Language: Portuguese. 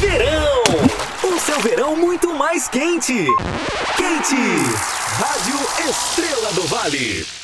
Verão! O seu verão muito mais quente! Quente! Rádio Estrela do Vale.